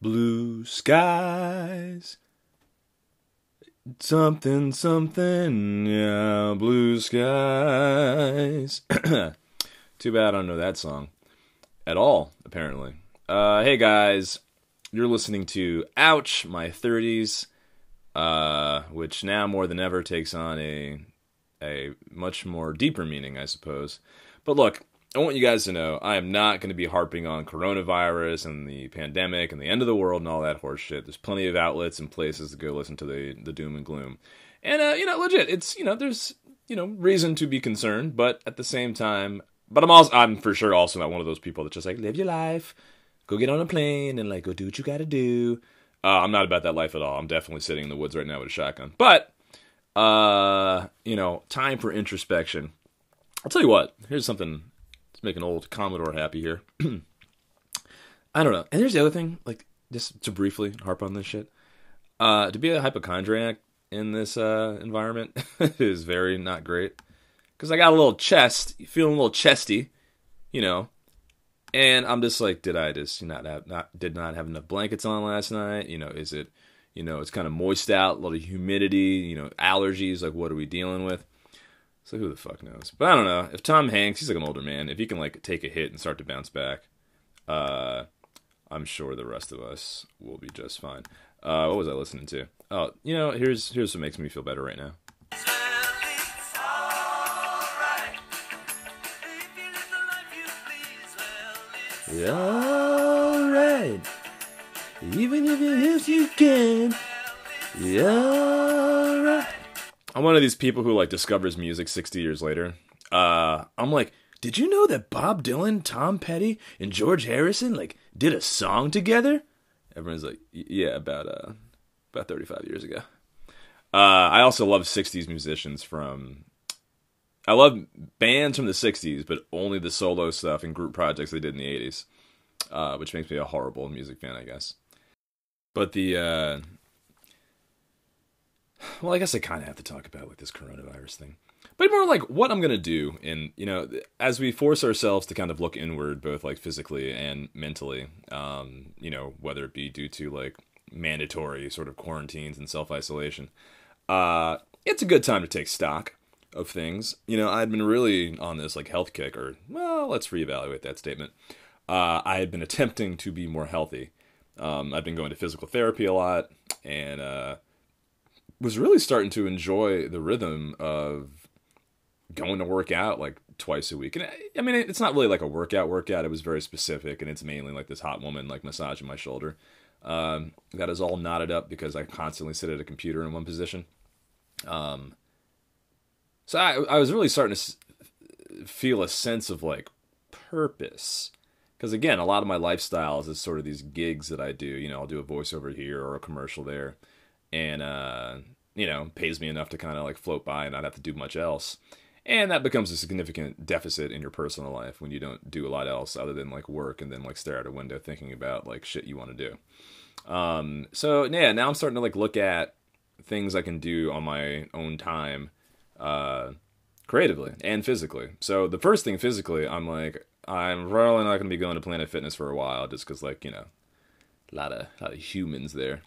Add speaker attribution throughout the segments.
Speaker 1: blue skies. Something, something, yeah, blue skies. Too bad I don't know that song at all, apparently. Uh, hey guys, you're listening to Ouch, My 30s, uh, which now more than ever takes on a, a much more deeper meaning, I suppose. But look, I want you guys to know I am not going to be harping on coronavirus and the pandemic and the end of the world and all that horseshit. There's plenty of outlets and places to go listen to the the doom and gloom. And uh, you know, legit, it's you know, there's you know reason to be concerned, but at the same time, but I'm also I'm for sure also not one of those people that's just like live your life, go get on a plane and like go do what you got to do. Uh, I'm not about that life at all. I'm definitely sitting in the woods right now with a shotgun. But uh, you know, time for introspection. I'll tell you what. Here's something Let's make an old Commodore happy here. I don't know. And here's the other thing, like just to briefly harp on this shit. Uh, to be a hypochondriac in this uh, environment is very not great because I got a little chest, feeling a little chesty, you know. And I'm just like, did I just not have not did not have enough blankets on last night? You know, is it, you know, it's kind of moist out, a little humidity, you know, allergies. Like, what are we dealing with? So who the fuck knows? But I don't know. If Tom Hanks, he's like an older man, if he can like take a hit and start to bounce back, uh, I'm sure the rest of us will be just fine. Uh, what was I listening to? Oh, you know, here's here's what makes me feel better right now. Alright. Even if you wish you can. Alright. I'm one of these people who like discovers music 60 years later. Uh, I'm like, did you know that Bob Dylan, Tom Petty, and George Harrison like did a song together? Everyone's like, yeah, about uh, about 35 years ago. Uh, I also love 60s musicians from. I love bands from the 60s, but only the solo stuff and group projects they did in the 80s, uh, which makes me a horrible music fan, I guess. But the uh, well, I guess I kind of have to talk about like this coronavirus thing, but more like what I'm gonna do. And you know, as we force ourselves to kind of look inward, both like physically and mentally, um, you know, whether it be due to like mandatory sort of quarantines and self isolation, uh, it's a good time to take stock of things. You know, I'd been really on this like health kick, or well, let's reevaluate that statement. Uh, I had been attempting to be more healthy. Um, I've been going to physical therapy a lot, and uh, was really starting to enjoy the rhythm of going to work out like twice a week. And I mean, it's not really like a workout workout. It was very specific, and it's mainly like this hot woman like massaging my shoulder. Um, that is all knotted up because I constantly sit at a computer in one position. Um, so I, I was really starting to feel a sense of like purpose. Because again, a lot of my lifestyles is sort of these gigs that I do. You know, I'll do a voiceover here or a commercial there and uh, you know pays me enough to kind of like float by and not have to do much else. And that becomes a significant deficit in your personal life when you don't do a lot else other than like work and then like stare out a window thinking about like shit you want to do. Um, so yeah, now I'm starting to like look at things I can do on my own time, uh, creatively and physically. So the first thing physically, I'm like, I'm really not gonna be going to Planet Fitness for a while just because like you know, a lot of a lot of humans there.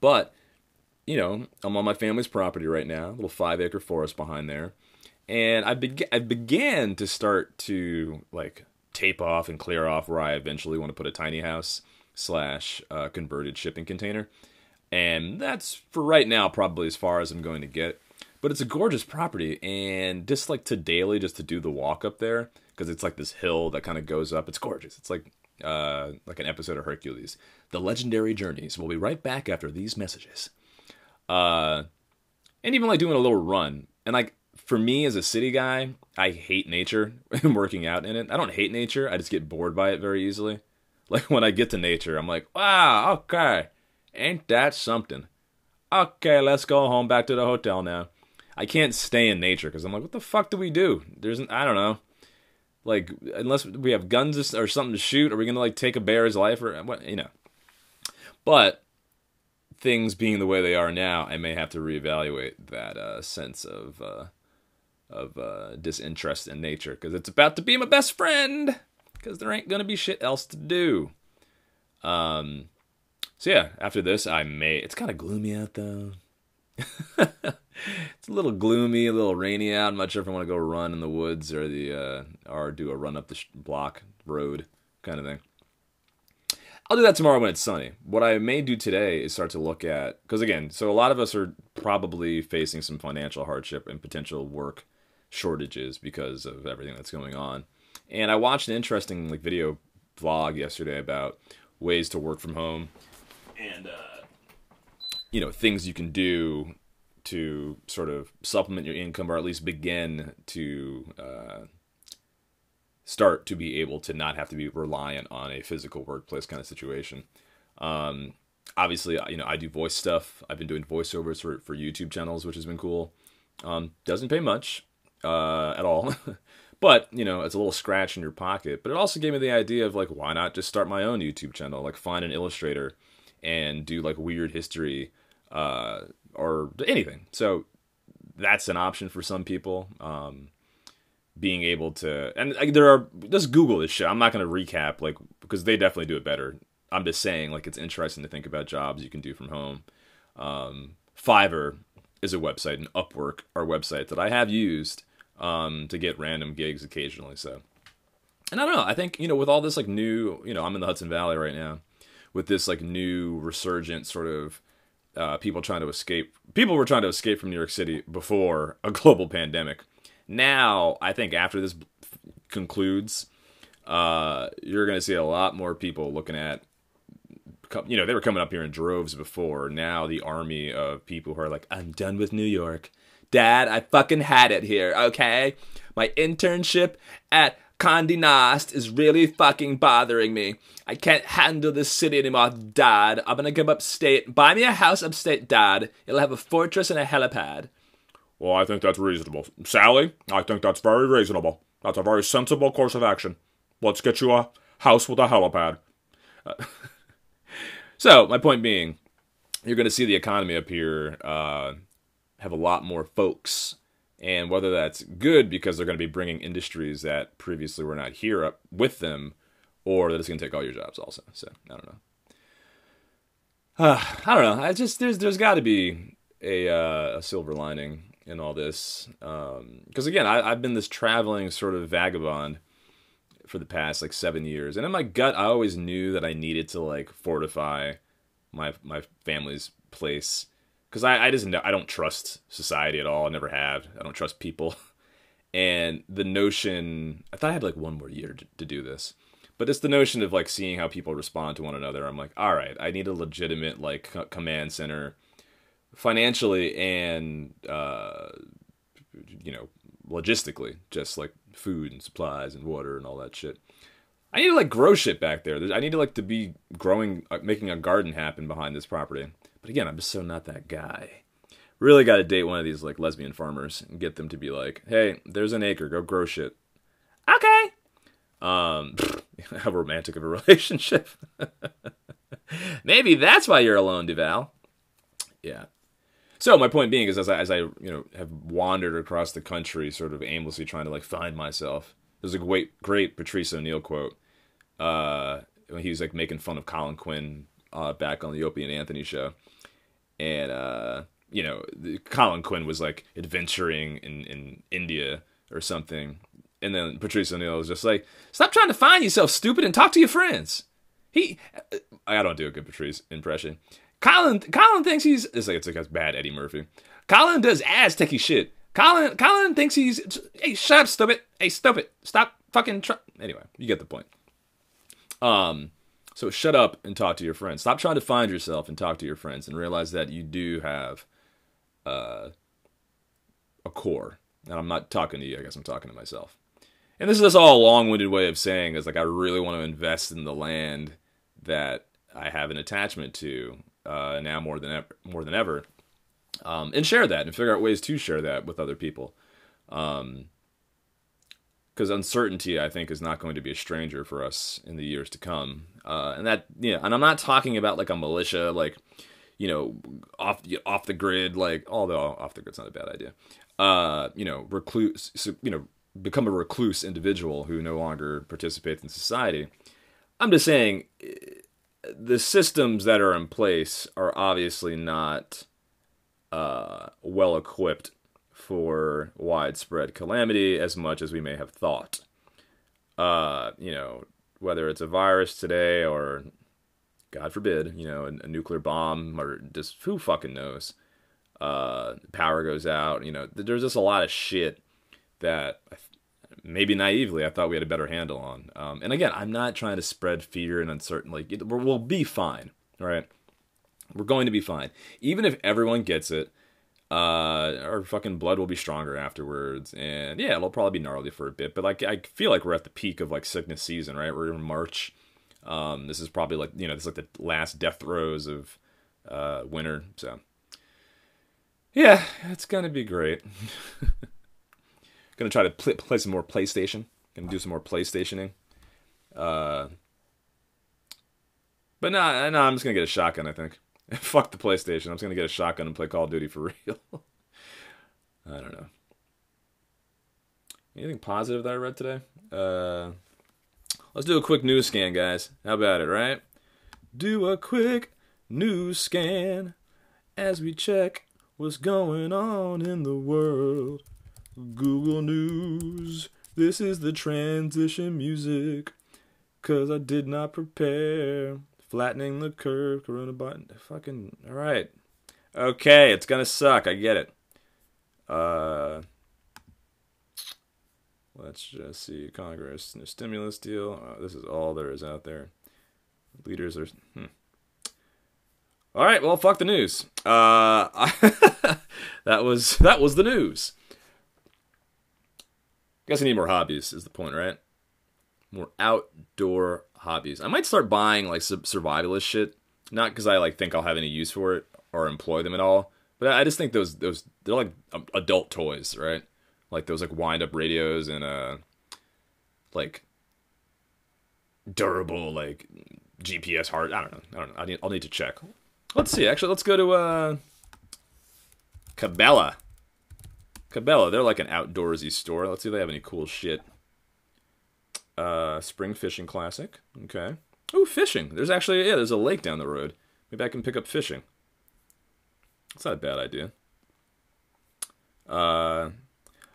Speaker 1: But you know, I'm on my family's property right now, a little five acre forest behind there, and I began I began to start to like tape off and clear off where I eventually want to put a tiny house slash uh, converted shipping container, and that's for right now probably as far as I'm going to get. But it's a gorgeous property, and just like to daily, just to do the walk up there because it's like this hill that kind of goes up. It's gorgeous. It's like uh, like an episode of Hercules. The legendary journeys. We'll be right back after these messages. Uh, and even like doing a little run. And like for me as a city guy, I hate nature and working out in it. I don't hate nature. I just get bored by it very easily. Like when I get to nature, I'm like, wow, okay, ain't that something? Okay, let's go home back to the hotel now. I can't stay in nature because I'm like, what the fuck do we do? There's, I don't know. Like, unless we have guns or something to shoot, are we gonna like take a bear's life or what? You know. But things being the way they are now, I may have to reevaluate that uh, sense of uh, of uh, disinterest in nature because it's about to be my best friend because there ain't gonna be shit else to do. Um, so yeah, after this, I may. It's kind of gloomy out though. it's a little gloomy, a little rainy out. I'm not sure if I want to go run in the woods or the uh, or do a run up the block road kind of thing. I'll do that tomorrow when it's sunny. What I may do today is start to look at because again, so a lot of us are probably facing some financial hardship and potential work shortages because of everything that's going on. And I watched an interesting like video vlog yesterday about ways to work from home and uh, you know things you can do to sort of supplement your income or at least begin to uh, start to be able to not have to be reliant on a physical workplace kind of situation. Um, obviously, you know, I do voice stuff. I've been doing voiceovers for, for YouTube channels, which has been cool. Um, doesn't pay much uh, at all. but, you know, it's a little scratch in your pocket. But it also gave me the idea of like, why not just start my own YouTube channel? Like, find an illustrator and do like weird history uh, or anything. So that's an option for some people. Um, being able to, and like, there are, just Google this shit. I'm not going to recap, like, because they definitely do it better. I'm just saying, like, it's interesting to think about jobs you can do from home. Um, Fiverr is a website, and Upwork are websites that I have used um, to get random gigs occasionally. So, and I don't know. I think you know, with all this like new, you know, I'm in the Hudson Valley right now, with this like new resurgent sort of uh, people trying to escape. People were trying to escape from New York City before a global pandemic. Now, I think after this concludes, uh, you're going to see a lot more people looking at. You know, they were coming up here in droves before. Now the army of people who are like, "I'm done with New York, Dad. I fucking had it here. Okay, my internship at Condé Nast is really fucking bothering me. I can't handle this city anymore, Dad. I'm gonna come upstate. Buy me a house upstate, Dad. It'll have a fortress and a helipad.
Speaker 2: Well, I think that's reasonable. Sally, I think that's very reasonable. That's a very sensible course of action. Let's get you a house with a helipad.
Speaker 1: Uh, so, my point being, you're going to see the economy up here uh, have a lot more folks. And whether that's good because they're going to be bringing industries that previously were not here up with them, or that it's going to take all your jobs also. So, I don't know. Uh, I don't know. I just there's there's got to be a uh, a silver lining in all this. Because um, again, I, I've been this traveling sort of vagabond for the past like seven years, and in my gut, I always knew that I needed to like fortify my my family's place because I, I just know I don't trust society at all. I never have. I don't trust people. And the notion, I thought I had like one more year to, to do this, but it's the notion of like seeing how people respond to one another. I'm like, all right, I need a legitimate like command center financially and uh, you know logistically, just like food and supplies and water and all that shit. I need to like grow shit back there. I need to like to be growing, uh, making a garden happen behind this property. But again, I'm just so not that guy. Really got to date one of these like lesbian farmers and get them to be like, "Hey, there's an acre. Go grow shit." Okay. Um, how romantic of a relationship. Maybe that's why you're alone, Duval. Yeah. So my point being is, as I, as I you know have wandered across the country, sort of aimlessly trying to like find myself. There's a great great Patrice O'Neal quote uh, when he was like making fun of Colin Quinn uh, back on the Opie and Anthony show, and uh, you know Colin Quinn was like adventuring in in India or something, and then Patrice O'Neal was just like, "Stop trying to find yourself, stupid, and talk to your friends." He, I don't do a good Patrice impression. Colin Colin thinks he's it's like it's like a bad Eddie Murphy. Colin does Aztec shit. Colin Colin thinks he's hey shut up stupid hey stupid stop fucking anyway you get the point. Um, so shut up and talk to your friends. Stop trying to find yourself and talk to your friends and realize that you do have uh, a core. And I'm not talking to you. I guess I'm talking to myself. And this is just all a long-winded way of saying is like I really want to invest in the land that I have an attachment to uh, now more than ever, more than ever, um, and share that and figure out ways to share that with other people. Um, because uncertainty, I think, is not going to be a stranger for us in the years to come. Uh, and that, yeah, and I'm not talking about like a militia, like you know, off off the grid, like although off the grid's not a bad idea. Uh, you know, recluse, you know, become a recluse individual who no longer participates in society. I'm just saying the systems that are in place are obviously not uh, well equipped for widespread calamity as much as we may have thought. Uh, you know, whether it's a virus today or, God forbid, you know, a, a nuclear bomb or just who fucking knows. Uh, power goes out. You know, there's just a lot of shit that maybe naively I thought we had a better handle on. Um, and again, I'm not trying to spread fear and uncertainty. We'll be fine, right? We're going to be fine. Even if everyone gets it, uh, our fucking blood will be stronger afterwards. And yeah, it'll probably be gnarly for a bit. But like, I feel like we're at the peak of like sickness season, right? We're in March. Um, this is probably like, you know, this is like the last death throes of uh, winter. So yeah, it's going to be great. Gonna try to play, play some more PlayStation. Gonna do some more PlayStationing. Uh, but no, nah, nah, I'm just gonna get a shotgun. I think. Fuck the PlayStation. I'm just gonna get a shotgun and play Call of Duty for real. I don't know. Anything positive that I read today? Uh, let's do a quick news scan, guys. How about it, right? Do a quick news scan as we check what's going on in the world. Google News. This is the transition music. Cause I did not prepare. Flattening the curve, Corona button. Fucking alright. Okay, it's gonna suck, I get it. Uh let's just see. Congress, new stimulus deal. Oh, this is all there is out there. Leaders are hmm. All right, well, fuck the news. Uh, that was that was the news. Guess I need more hobbies. Is the point, right? More outdoor hobbies. I might start buying like survivalist shit, not because I like think I'll have any use for it or employ them at all, but I just think those those they're like adult toys, right? Like those like wind up radios and uh like durable like GPS heart. I don't know. I don't know. I need, I'll need to check. Let's see. Actually, let's go to uh Cabela. Cabela, they're like an outdoorsy store. Let's see if they have any cool shit. Uh, Spring Fishing Classic. Okay. Oh, fishing. There's actually, yeah, there's a lake down the road. Maybe I can pick up fishing. That's not a bad idea. Uh,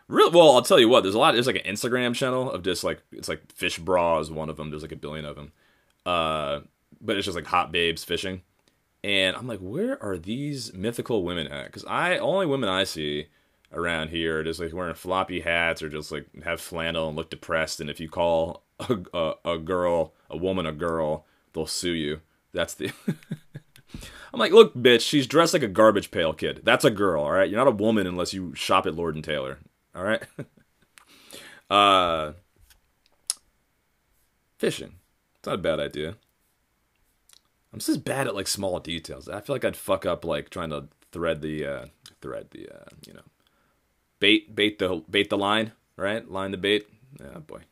Speaker 1: real well, I'll tell you what. There's a lot. There's like an Instagram channel of just like it's like fish bra is one of them. There's like a billion of them. Uh, but it's just like hot babes fishing, and I'm like, where are these mythical women at? Because I only women I see around here just like wearing floppy hats or just like have flannel and look depressed. And if you call a, a, a girl, a woman, a girl, they'll sue you. That's the. I'm like, look, bitch, she's dressed like a garbage pail kid. That's a girl, all right? You're not a woman unless you shop at Lord and Taylor, all right? uh, fishing. It's not a bad idea. I'm just bad at like small details. I feel like I'd fuck up like trying to thread the uh, thread the uh, you know bait bait the bait the line, right? Line the bait. Yeah, boy.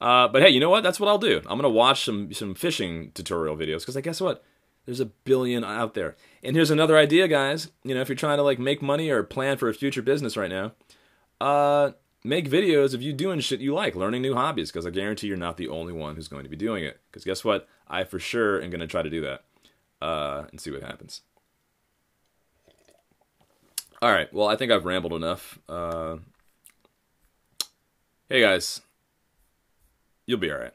Speaker 1: Uh, but hey, you know what? That's what I'll do. I'm gonna watch some some fishing tutorial videos because I guess what? There's a billion out there. And here's another idea, guys. You know, if you're trying to like make money or plan for a future business right now, uh, make videos of you doing shit you like, learning new hobbies. Because I guarantee you're not the only one who's going to be doing it. Because guess what? I for sure am gonna try to do that uh, and see what happens. All right. Well, I think I've rambled enough. Uh, hey, guys. You'll be all right.